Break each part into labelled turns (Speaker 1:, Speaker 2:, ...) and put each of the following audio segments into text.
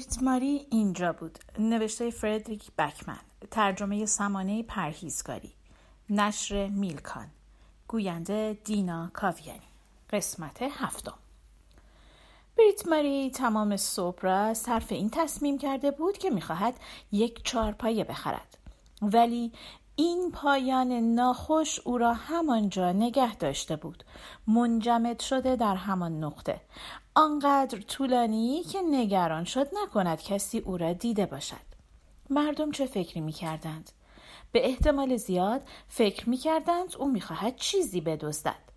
Speaker 1: بریت ماری اینجا بود. نوشته فردریک بکمن. ترجمه سمانه پرهیزگاری. نشر میلکان. گوینده دینا کاویانی. قسمت هفتم. بریت ماری تمام صبح را صرف این تصمیم کرده بود که می‌خواهد یک چارپایه بخرد. ولی این پایان ناخوش او را همانجا نگه داشته بود. منجمد شده در همان نقطه. آنقدر طولانی که نگران شد نکند کسی او را دیده باشد مردم چه فکری می کردند؟ به احتمال زیاد فکر می کردند او می خواهد چیزی بدزدد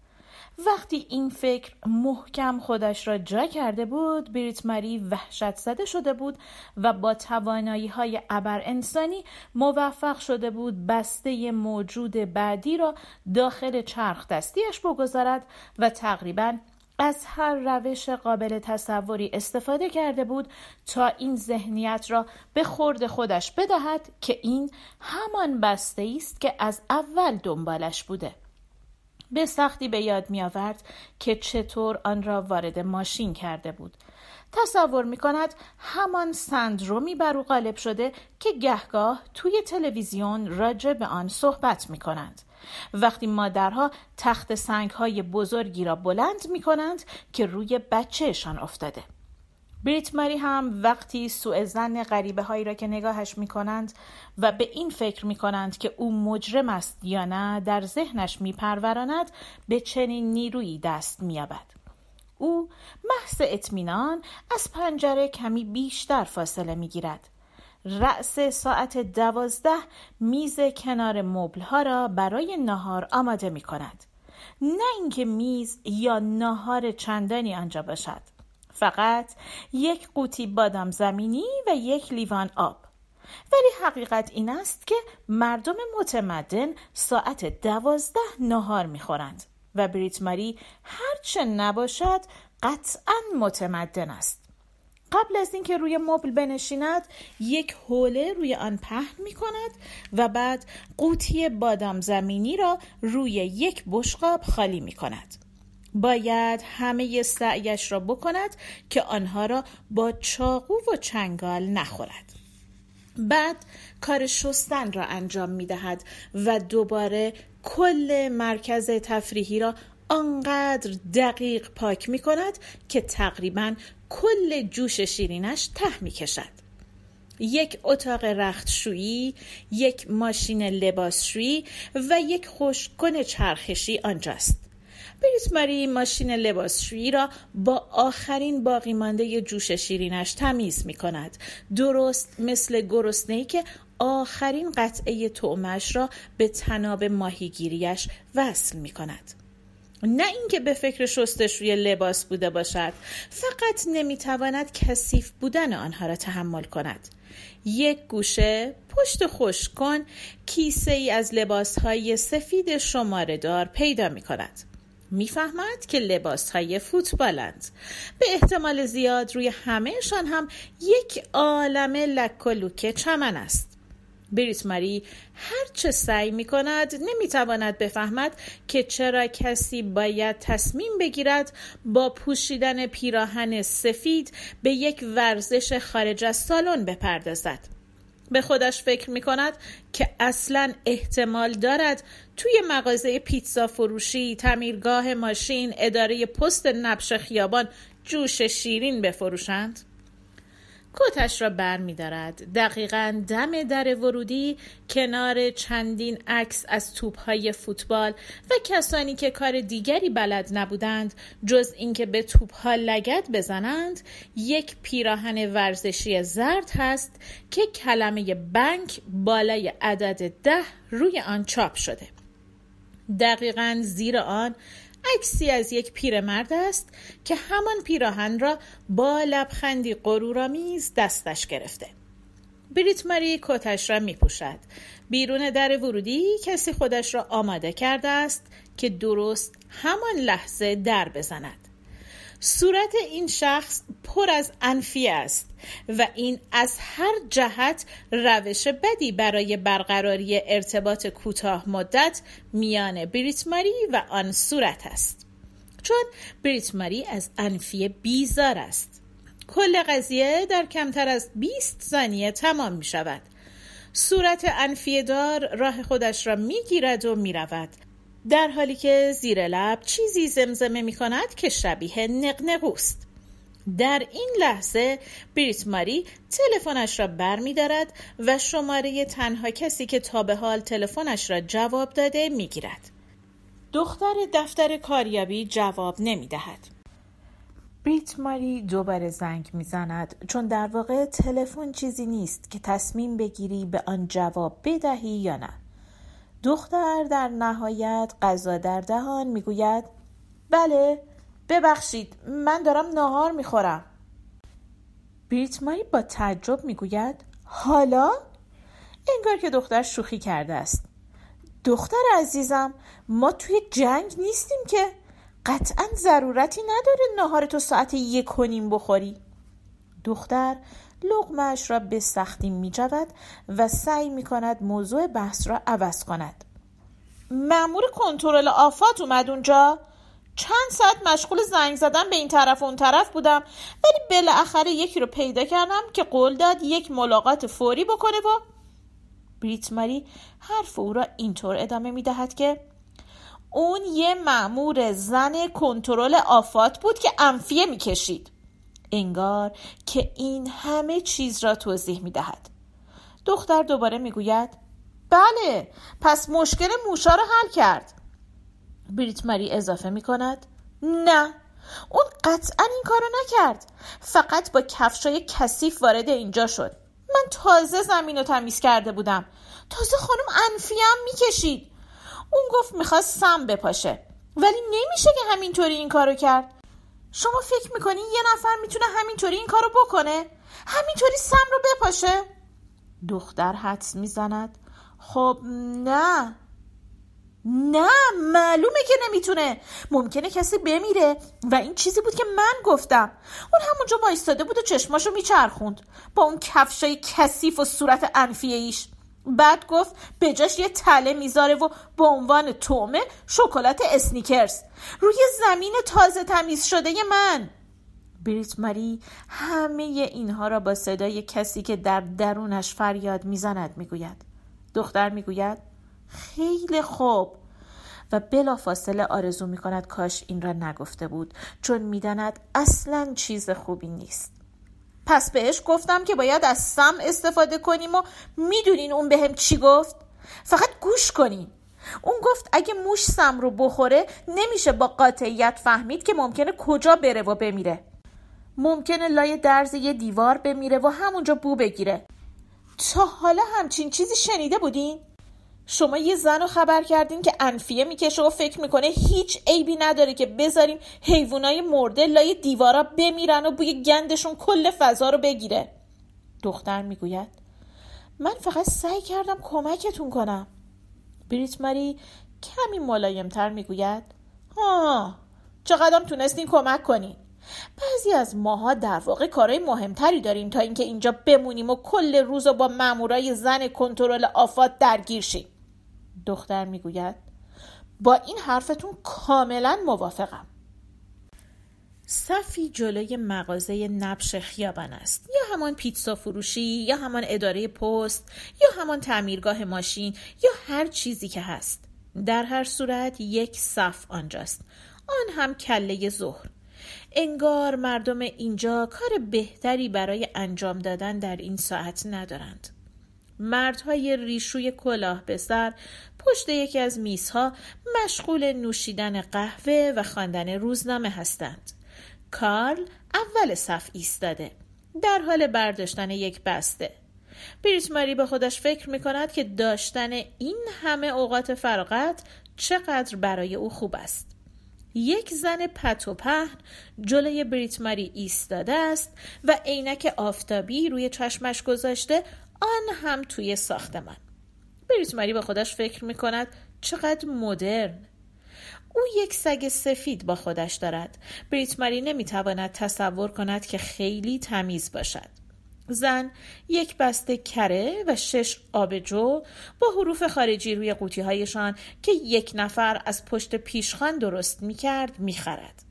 Speaker 1: وقتی این فکر محکم خودش را جا کرده بود بریت ماری وحشت زده شده بود و با توانایی های ابر انسانی موفق شده بود بسته موجود بعدی را داخل چرخ دستیش بگذارد و تقریبا از هر روش قابل تصوری استفاده کرده بود تا این ذهنیت را به خورد خودش بدهد که این همان بسته است که از اول دنبالش بوده به سختی به یاد می آورد که چطور آن را وارد ماشین کرده بود. تصور می کند همان سندرومی بر او غالب شده که گهگاه توی تلویزیون راجع به آن صحبت می کنند. وقتی مادرها تخت سنگ های بزرگی را بلند می کنند که روی بچهشان افتاده. بریت ماری هم وقتی سوء زن غریبه هایی را که نگاهش می کنند و به این فکر می کنند که او مجرم است یا نه در ذهنش می پروراند به چنین نیرویی دست می یابد. او محض اطمینان از پنجره کمی بیشتر فاصله می گیرد. رأس ساعت دوازده میز کنار مبلها را برای نهار آماده می کند. نه اینکه میز یا ناهار چندانی آنجا باشد. فقط یک قوطی بادام زمینی و یک لیوان آب. ولی حقیقت این است که مردم متمدن ساعت دوازده نهار می‌خورند و بریت ماری هرچه نباشد قطعا متمدن است. قبل از اینکه روی مبل بنشیند یک حوله روی آن پهن می کند و بعد قوطی بادام زمینی را روی یک بشقاب خالی می کند باید همه سعیش را بکند که آنها را با چاقو و چنگال نخورد. بعد کار شستن را انجام می دهد و دوباره کل مرکز تفریحی را آنقدر دقیق پاک می کند که تقریبا کل جوش شیرینش ته می کشد. یک اتاق رختشویی، یک ماشین لباسشویی و یک خوشکن چرخشی آنجاست. بریت ماری ماشین لباسشویی را با آخرین باقی مانده جوش شیرینش تمیز می کند. درست مثل گرسنه که آخرین قطعه تومش را به تناب ماهیگیریش وصل می کند. نه اینکه به فکر شستش روی لباس بوده باشد فقط نمی‌تواند کثیف بودن آنها را تحمل کند. یک گوشه پشت خوش کن کیسه ای از لباس های سفید شماره دار پیدا می کند می‌فهمد که لباس های فوتبالند. به احتمال زیاد روی همهشان هم یک عالم لک و چمن است. بریت ماری هرچه سعی می کند نمی تواند بفهمد که چرا کسی باید تصمیم بگیرد با پوشیدن پیراهن سفید به یک ورزش خارج از سالن بپردازد به خودش فکر می کند که اصلا احتمال دارد توی مغازه پیتزا فروشی، تعمیرگاه ماشین، اداره پست نبش خیابان جوش شیرین بفروشند؟ کتش را بر می دارد. دقیقا دم در ورودی کنار چندین عکس از توپهای فوتبال و کسانی که کار دیگری بلد نبودند جز اینکه به توپها لگت بزنند یک پیراهن ورزشی زرد هست که کلمه بنک بالای عدد ده روی آن چاپ شده دقیقا زیر آن عکسی از یک پیرمرد است که همان پیراهن را با لبخندی غرورآمیز دستش گرفته بریت ماری کتش را می پوشد. بیرون در ورودی کسی خودش را آماده کرده است که درست همان لحظه در بزند صورت این شخص پر از انفی است و این از هر جهت روش بدی برای برقراری ارتباط کوتاه مدت میان بریت ماری و آن صورت است. چون بریت ماری از انفی بیزار است. کل قضیه در کمتر از 20 ثانیه تمام می شود صورت انفیدار راه خودش را می گیرد و می رود در حالی که زیر لب چیزی زمزمه می کند که شبیه نقنقوست در این لحظه بریت ماری تلفنش را بر می دارد و شماره تنها کسی که تا به حال تلفنش را جواب داده می گیرد. دختر دفتر کاریابی جواب نمی دهد. بریت ماری دوباره زنگ می‌زند چون در واقع تلفن چیزی نیست که تصمیم بگیری به آن جواب بدهی یا نه. دختر در نهایت غذا در دهان می‌گوید بله ببخشید من دارم ناهار می‌خورم. بریت ماری با تعجب می‌گوید حالا؟ انگار که دختر شوخی کرده است. دختر عزیزم ما توی جنگ نیستیم که قطعا ضرورتی نداره ناهار تو ساعت یک کنیم بخوری. دختر لغمش را به سختی می و سعی می کند موضوع بحث را عوض کند. مأمور کنترل آفات اومد اونجا. چند ساعت مشغول زنگ زدن به این طرف و اون طرف بودم ولی بالاخره یکی رو پیدا کردم که قول داد یک ملاقات فوری بکنه و بریت ماری حرف او را اینطور ادامه می دهد که اون یه معمور زن کنترل آفات بود که انفیه می کشید انگار که این همه چیز را توضیح می دهد دختر دوباره می گوید بله پس مشکل موشا را حل کرد. بریت مری اضافه می کند نه اون قطعا این کارو نکرد فقط با کفشای کثیف وارد اینجا شد. من تازه زمین رو تمیز کرده بودم تازه خانم انفی هم می‌کشید. اون گفت می‌خواست سم بپاشه ولی نمیشه که همینطوری این کارو کرد. شما فکر می‌کنین یه نفر می‌تونه همینطوری این کارو بکنه؟ همینطوری سم رو بپاشه؟ دختر حدس می‌زند. خب نه. نه معلومه که نمی‌تونه. ممکنه کسی بمیره. و این چیزی بود که من گفتم. اون همونجا وایستاده بود و چشماشو میچرخوند. با اون کفشای کثیف و صورت انفیه ایش بعد گفت جاش یه تله می‌ذاره و به عنوان تومه شکلات اسنیکرز. روی زمین تازه تمیز شده من. بریت ماری همه اینها را با صدای کسی که در درونش فریاد می‌زند می‌گوید. دختر می‌گوید خیلی خوب. و بلا فاصله آرزو می کند کاش این را نگفته بود چون می‌داند اصلا چیز خوبی نیست. پس بهش گفتم که باید از سم استفاده کنیم و می‌دونین اون بهم چی گفت؟ فقط گوش کنین. اون گفت اگه موش سم رو بخوره نمیشه با قاطعیت فهمید که ممکنه کجا بره و بمیره. ممکنه لای درز یه دیوار بمیره و همونجا بو بگیره. تا حالا همچین چیزی شنیده بودین؟ شما یه زن رو خبر کردین که انفیه می‌کشه و فکر می‌کنه هیچ عیبی نداره که بذاریم حیوانای مرده لای دیوارا بمیرن و بوی گندشون کل فضا رو بگیره. دختر می‌گوید من فقط سعی کردم کمکتون کنم. بریت ماری کمی ملایمتر می‌گوید ها چقدرم تونستین کمک کنین؟ بعضی از ماها در واقع کارهای مهمتری داریم تا اینکه اینجا بمونیم و کل روز با مامورای زن کنترل آفات درگیر شیم. دختر می‌گوید با این حرفتون کاملا موافقم. صفی جلوی مغازه نبش خیابان است. یا همان پیتزا فروشی یا همان اداره پست یا همان تعمیرگاه ماشین یا هر چیزی که هست. در هر صورت یک صف آنجاست. آن هم کله ظهر. انگار مردم اینجا کار بهتری برای انجام دادن در این ساعت ندارند. مردهای ریشوی کلاه به سر پشت یکی از میزها مشغول نوشیدن قهوه و خواندن روزنامه هستند. کارل اول صف ایستاده در حال برداشتن یک بسته. بریت ماری به خودش فکر می کند که داشتن این همه اوقات فراغت چقدر برای او خوب است. یک زن پت و پهن جلوی بریت ماری ایستاده است و عینک آفتابی روی چشمش گذاشته آن هم توی ساختمان. بریت ماری با خودش فکر می کند چقدر مدرن. او یک سگ سفید با خودش دارد. بریت ماری نمی تواند تصور کند که خیلی تمیز باشد. زن یک بسته کره و شش آبجو با حروف خارجی روی قوطی هایشان که یک نفر از پشت پیشخان درست می کرد می خرد.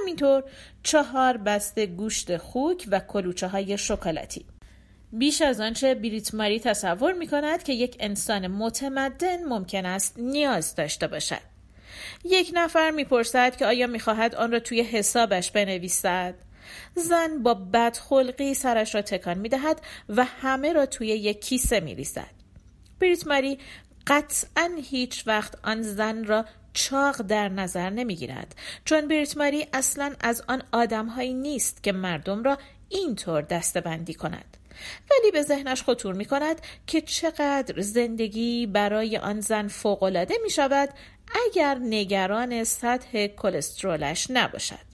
Speaker 1: همینطور چهار بسته گوشت خوک و کلوچه های شکلاتی. بیش از آنچه بریت ماری تصور می کند که یک انسان متمدن ممکن است نیاز داشته باشد. یک نفر می‌پرسد که آیا می‌خواهد آن را توی حسابش بنویسد. زن با بدخلقی سرش را تکان می‌دهد و همه را توی یک کیسه میریزد. بریت ماری قطعا هیچ وقت آن زن را چاق در نظر نمی‌گیرد چون بریت ماری اصلا از آن آدمهایی نیست که مردم را اینطور دستبندی کند. ولی به ذهنش خطور می کند که چقدر زندگی برای آن زن فوقالعاده می شود اگر نگران سطح کلسترولش نباشد.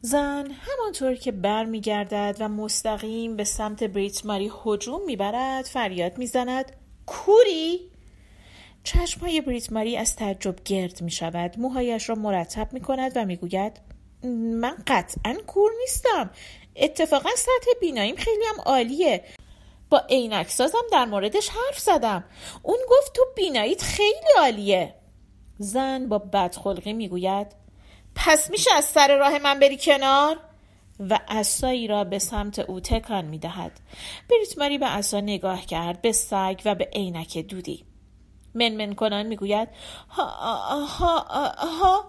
Speaker 1: زن همانطور که برمیگردد و مستقیم به سمت بریت ماری هجوم می‌برد فریاد می‌زند کوری چشمهای بریت ماری از تعجب گرد می شود موهایش را مرتب می کند و می‌گوید من قطعا کور نیستم اتفاقا سطح بیناییم خیلی هم عالیه. با عینک سازم در موردش حرف زدم. اون گفت تو بیناییت خیلی عالیه. زن با بدخلقی می‌گوید پس میشه از سر راه من بری کنار؟ و اسایی را به سمت او تکان می‌دهد. بریت ماری به اسا نگاه کرد به سگ و به عینک دودی. منمن کنان می‌گوید ها, ها, ها.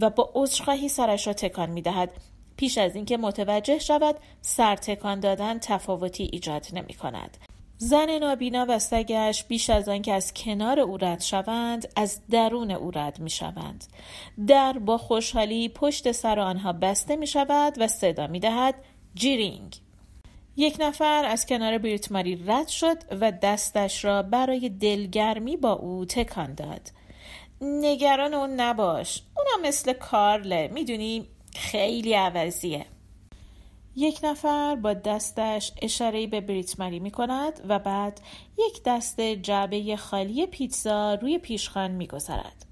Speaker 1: و با عذرخواهی سرش را تکان می‌دهد. پیش از اینکه متوجه شود سر تکان دادن تفاوتی ایجاد نمی کند. زن نابینا و سگش بیش از آنکه از کنار او رد شوند از درون او رد می شوند. در با خوشحالی پشت سر آنها بسته می شود و صدا می دهد جیرینگ یک نفر از کنار بریتماری رد شد و دستش را برای دلگرمی با او تکان داد نگران اون نباش اونم مثل کارله می‌دونی خیلی عوضیه یک نفر با دستش اشاره به بریتمری می کند و بعد یک دست جعبه خالی پیتزا روی پیشخان می گذارد.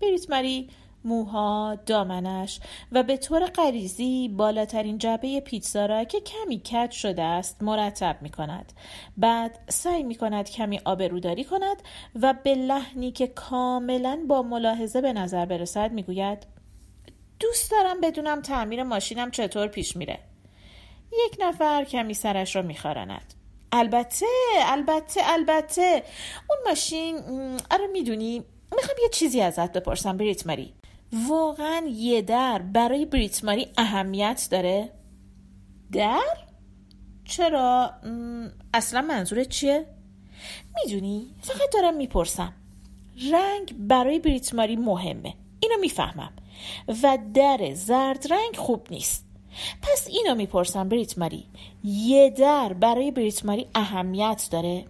Speaker 1: بریتمری موها، دامنش و به طور غریزی بالاترین جعبه پیتزا را که کمی کج شده است مرتب می کند. بعد سعی می کند کمی آبروداری کند و به لحنی که کاملا با ملاحظه به نظر برسد می گوید دوست دارم بدونم تعمیر ماشینم چطور پیش میره. یک نفر کمی سرش را میخارند البته البته البته. اون ماشین آره می‌دونی می‌خوام یه چیزی ازت بپرسم بریت ماری واقعا یه در برای بریت ماری اهمیت داره؟ در؟ چرا؟ اصلا منظورت چیه؟ می‌دونی فقط دارم می‌پرسم. رنگ برای بریت ماری مهمه. اینو می‌فهمم. و در زرد رنگ خوب نیست. پس اینو می‌پرسم بریت ماری یه در برای بریت ماری اهمیت داره؟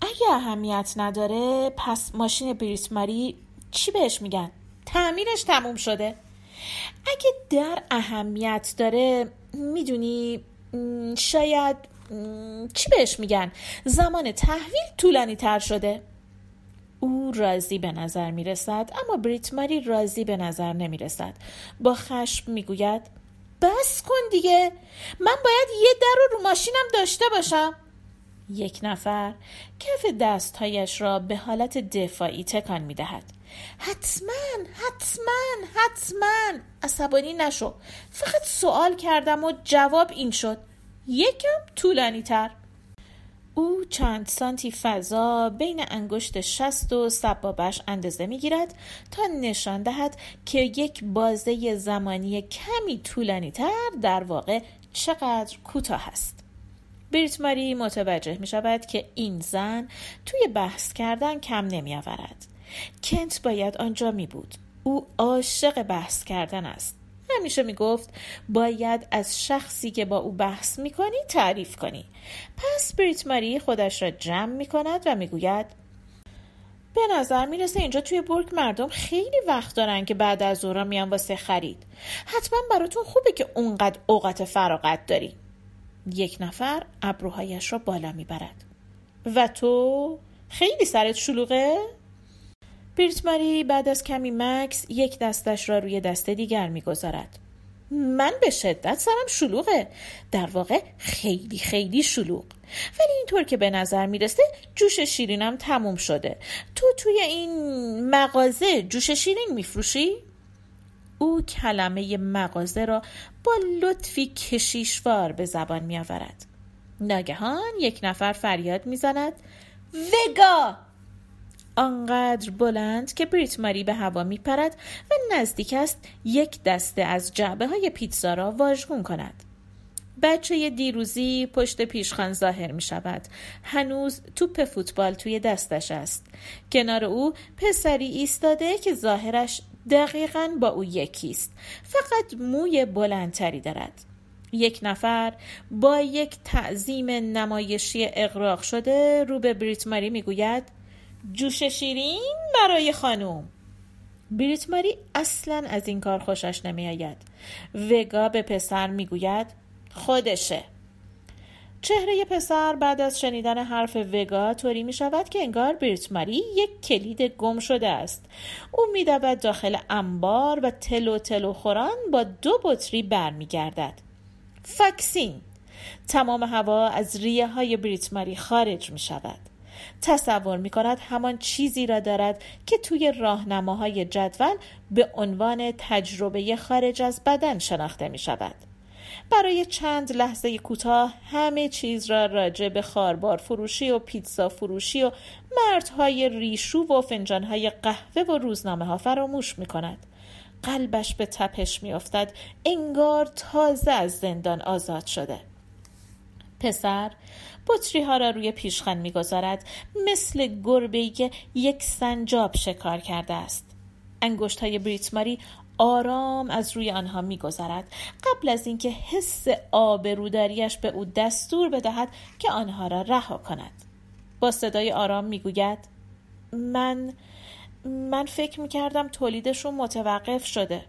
Speaker 1: اگه اهمیت نداره پس ماشین بریت ماری چی بهش میگن؟ تعمیرش تموم شده. اگه در اهمیت داره می‌دونی شاید چی بهش میگن؟ زمان تحویل طولانی تر شده. او راضی به نظر می رسد اما بریت ماری راضی به نظر نمی رسد با خشم می گوید بس کن دیگه من باید یه در رو رو ماشینم داشته باشم. یک نفر کف دستهایش را به حالت دفاعی تکان می دهد حتما حتما حتما عصبانی نشو. فقط سوال کردم و جواب این شد. یکم طولانی تر او چند سانتی فضا بین انگشت شست و سبابش اندازه می گیرد تا نشان دهد که یک بازه زمانی کمی طولانی تر در واقع چقدر کوتاه است. بریت ماری متوجه می شود که این زن توی بحث کردن کم نمی آورد. کنت باید آنجا می بود. او عاشق بحث کردن است. همیشه می‌گفت باید از شخصی که با او بحث می‌کنی تعریف کنی. پس بریت ماری خودش را جمع می‌کند و می‌گوید به نظر می‌رسه اینجا توی برگ مردم خیلی وقت دارن که بعد از ظهر میان واسه خرید. حتما براتون خوبه که اونقدر اوقات فراغت داری. یک نفر ابروهایش را بالا می‌برد. و تو خیلی سرت شلوغه؟ پیرت ماری بعد از کمی مکس یک دستش را روی دست دیگر می‌گذارد. من به شدت سرم شلوغه. در واقع خیلی خیلی شلوغ. ولی اینطور که به نظر می‌رسه جوش شیرینم تموم شده. تو توی این مغازه جوش شیرین میفروشی؟ او کلمه مغازه را با لطفی کشیشوار به زبان می آورد. ناگهان یک نفر فریاد می‌زند. وگا! آنقدر بلند که بریت ماری به هوا می پرد و نزدیک است یک دسته از جعبه های پیتزا را واژگون کند. بچه دیروزی پشت پیشخان ظاهر می شود. هنوز توپ فوتبال توی دستش است. کنار او پسری ایستاده که ظاهرش دقیقا با او یکیست. فقط موی بلندتری دارد. یک نفر با یک تعظیم نمایشی اقراق شده رو به بریت ماری می‌گوید جوش شیرین برای خانوم. بریت ماری اصلا از این کار خوشش نمیآید. وگا به پسر می‌گوید خودشه. چهره پسر بعد از شنیدن حرف وگا طوری می شود که انگار بریت ماری یک کلید گم شده است. او می داخل انبار و تلو تلو خوران با دو بطری برمیگردد. فاکسین. تمام هوا از ریه های بریت ماری خارج می شود تصور می کند همان چیزی را دارد که توی راهنماهای جدول به عنوان تجربه خارج از بدن شناخته می شود. برای چند لحظه کوتاه همه چیز را راجع به خاربار فروشی و پیتزا فروشی و مردهای ریشو و فنجانهای قهوه و روزنامه ها فراموش می کند. قلبش به تپش می افتد. انگار تازه از زندان آزاد شده. پسر بطری ها را روی پیشخان می‌گذارد مثل گربه که یک سنجاب شکار کرده است. انگشت های بریتماری آرام از روی آنها میگذرد قبل از اینکه حس آبروداریش به او دستور بدهد که آنها را رها کند. با صدای آرام می‌گوید من من فکر می‌کردم تولیدشون متوقف شده.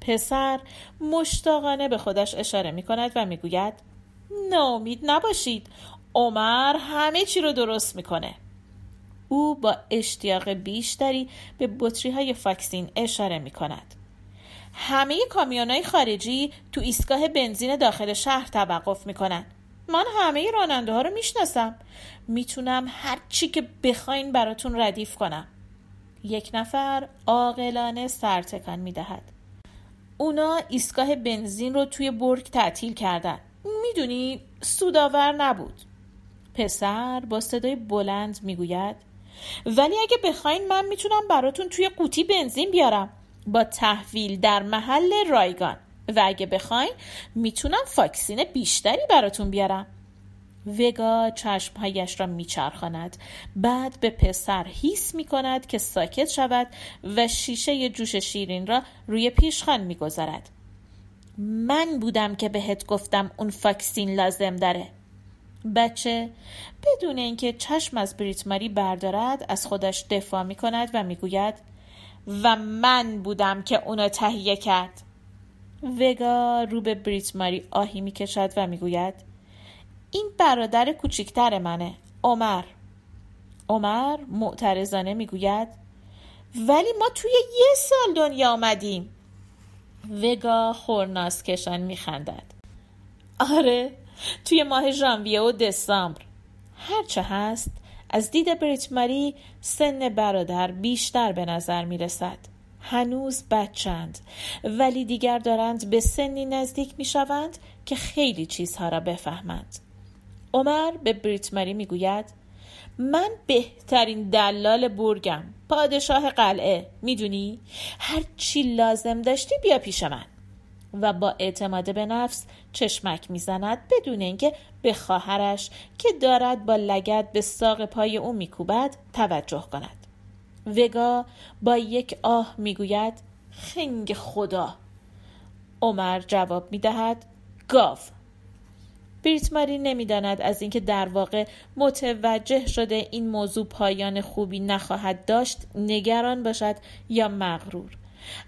Speaker 1: پسر مشتاقانه به خودش اشاره می‌کند و می‌گوید ناامید نباشید. عمر همه چی رو درست می‌کنه. او با اشتیاق بیشتری به بطری های فاکسین اشاره می کند. همه کامیون های خارجی تو ایستگاه بنزین داخل شهر توقف می کنن. من همه راننده ها رو می‌شناسم. می‌تونم هر چی که بخواین براتون ردیف کنم. یک نفر عاقلانه سرتکان می‌دهد. اونا ایستگاه بنزین رو توی برگ تعطیل کردن. می‌دونی سوداور نبود. پسر با صدای بلند می‌گوید ولی اگه بخواین من می‌تونم براتون توی قوطی بنزین بیارم با تحویل در محل رایگان. و اگه بخواین می‌تونم فاکسین بیشتری براتون بیارم. وگا چشمهایش را میچرخاند. بعد به پسر هیس می کند که ساکت شود و شیشه جوش شیرین را روی پیشخان می‌گذارد. من بودم که بهت گفتم اون فاکسین لازم داره. بچه بدون اینکه چشم از بریت ماری بردارد از خودش دفاع می کند و می‌گوید و من بودم که اونو تهیه کرد. وگا رو به بریت ماری آهی می کشد و می‌گوید این برادر کوچیکتر منه عمر. عمر معترضانه می‌گوید ولی ما توی یه سال دنیا آمدیم. وگا خورناس کشان میخندد آره توی ماه ژانویه و دسامبر هرچه هست از دید بریت ماری سن برادر بیشتر به نظر می رسد. هنوز بچند ولی دیگر دارند به سنی نزدیک می شوند که خیلی چیزها را بفهمند. عمر به بریت ماری من بهترین دلال برگم پادشاه قلعه می‌دونی؟ هر چی لازم داشتی بیا پیش من. و با اعتماد به نفس چشمک می‌زند بدون اینکه به خواهرش که دارد با لگت به ساق پای او میکوبد توجه کند. وگا با یک آه می‌گوید خنگ خدا. عمر جواب می‌دهد گاو. بریتماری نمی‌داند از اینکه در واقع متوجه شده این موضوع پایان خوبی نخواهد داشت نگران باشد یا مغرور.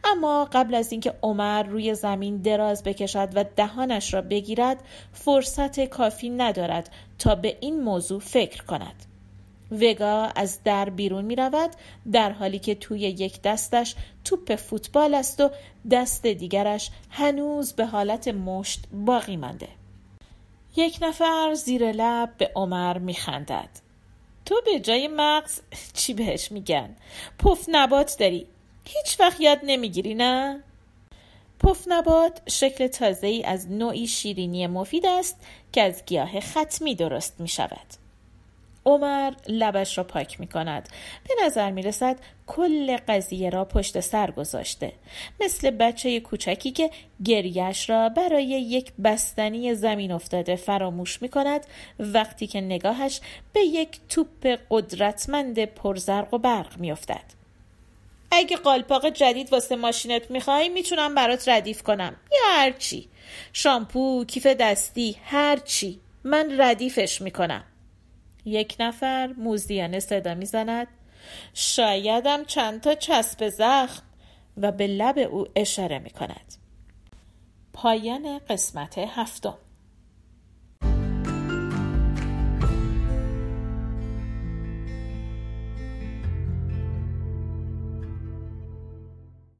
Speaker 1: اما قبل از اینکه عمر روی زمین دراز بکشد و دهانش را بگیرد فرصت کافی ندارد تا به این موضوع فکر کند. وگا از در بیرون می رود در حالی که توی یک دستش توپ فوتبال است و دست دیگرش هنوز به حالت مشت باقی مانده. یک نفر زیر لب به عمر میخندد. تو به جای مغز چی بهش میگن؟ پف نبات داری. هیچ وقت یاد نمی‌گیری نه؟ پفنبات شکل تازه ای از نوعی شیرینی مفید است که از گیاه ختمی درست می شود. عمر لبش را پاک می کند. به نظر می رسد کل قضیه را پشت سر گذاشته. مثل بچه کوچکی که گریش را برای یک بستنی زمین افتاده فراموش می کند وقتی که نگاهش به یک توپ قدرتمند پرزرق و برق می افتد. اگه قالپاق جدید واسه ماشینت می‌خوای می‌تونم برات ردیف کنم یا هرچی شامپو کیف دستی هرچی من ردیفش می‌کنم یک نفر موزیانه صدا می‌زند. شایدم چند تا چسب زخم و به لب او اشاره می‌کند. پایان قسمت هفتم.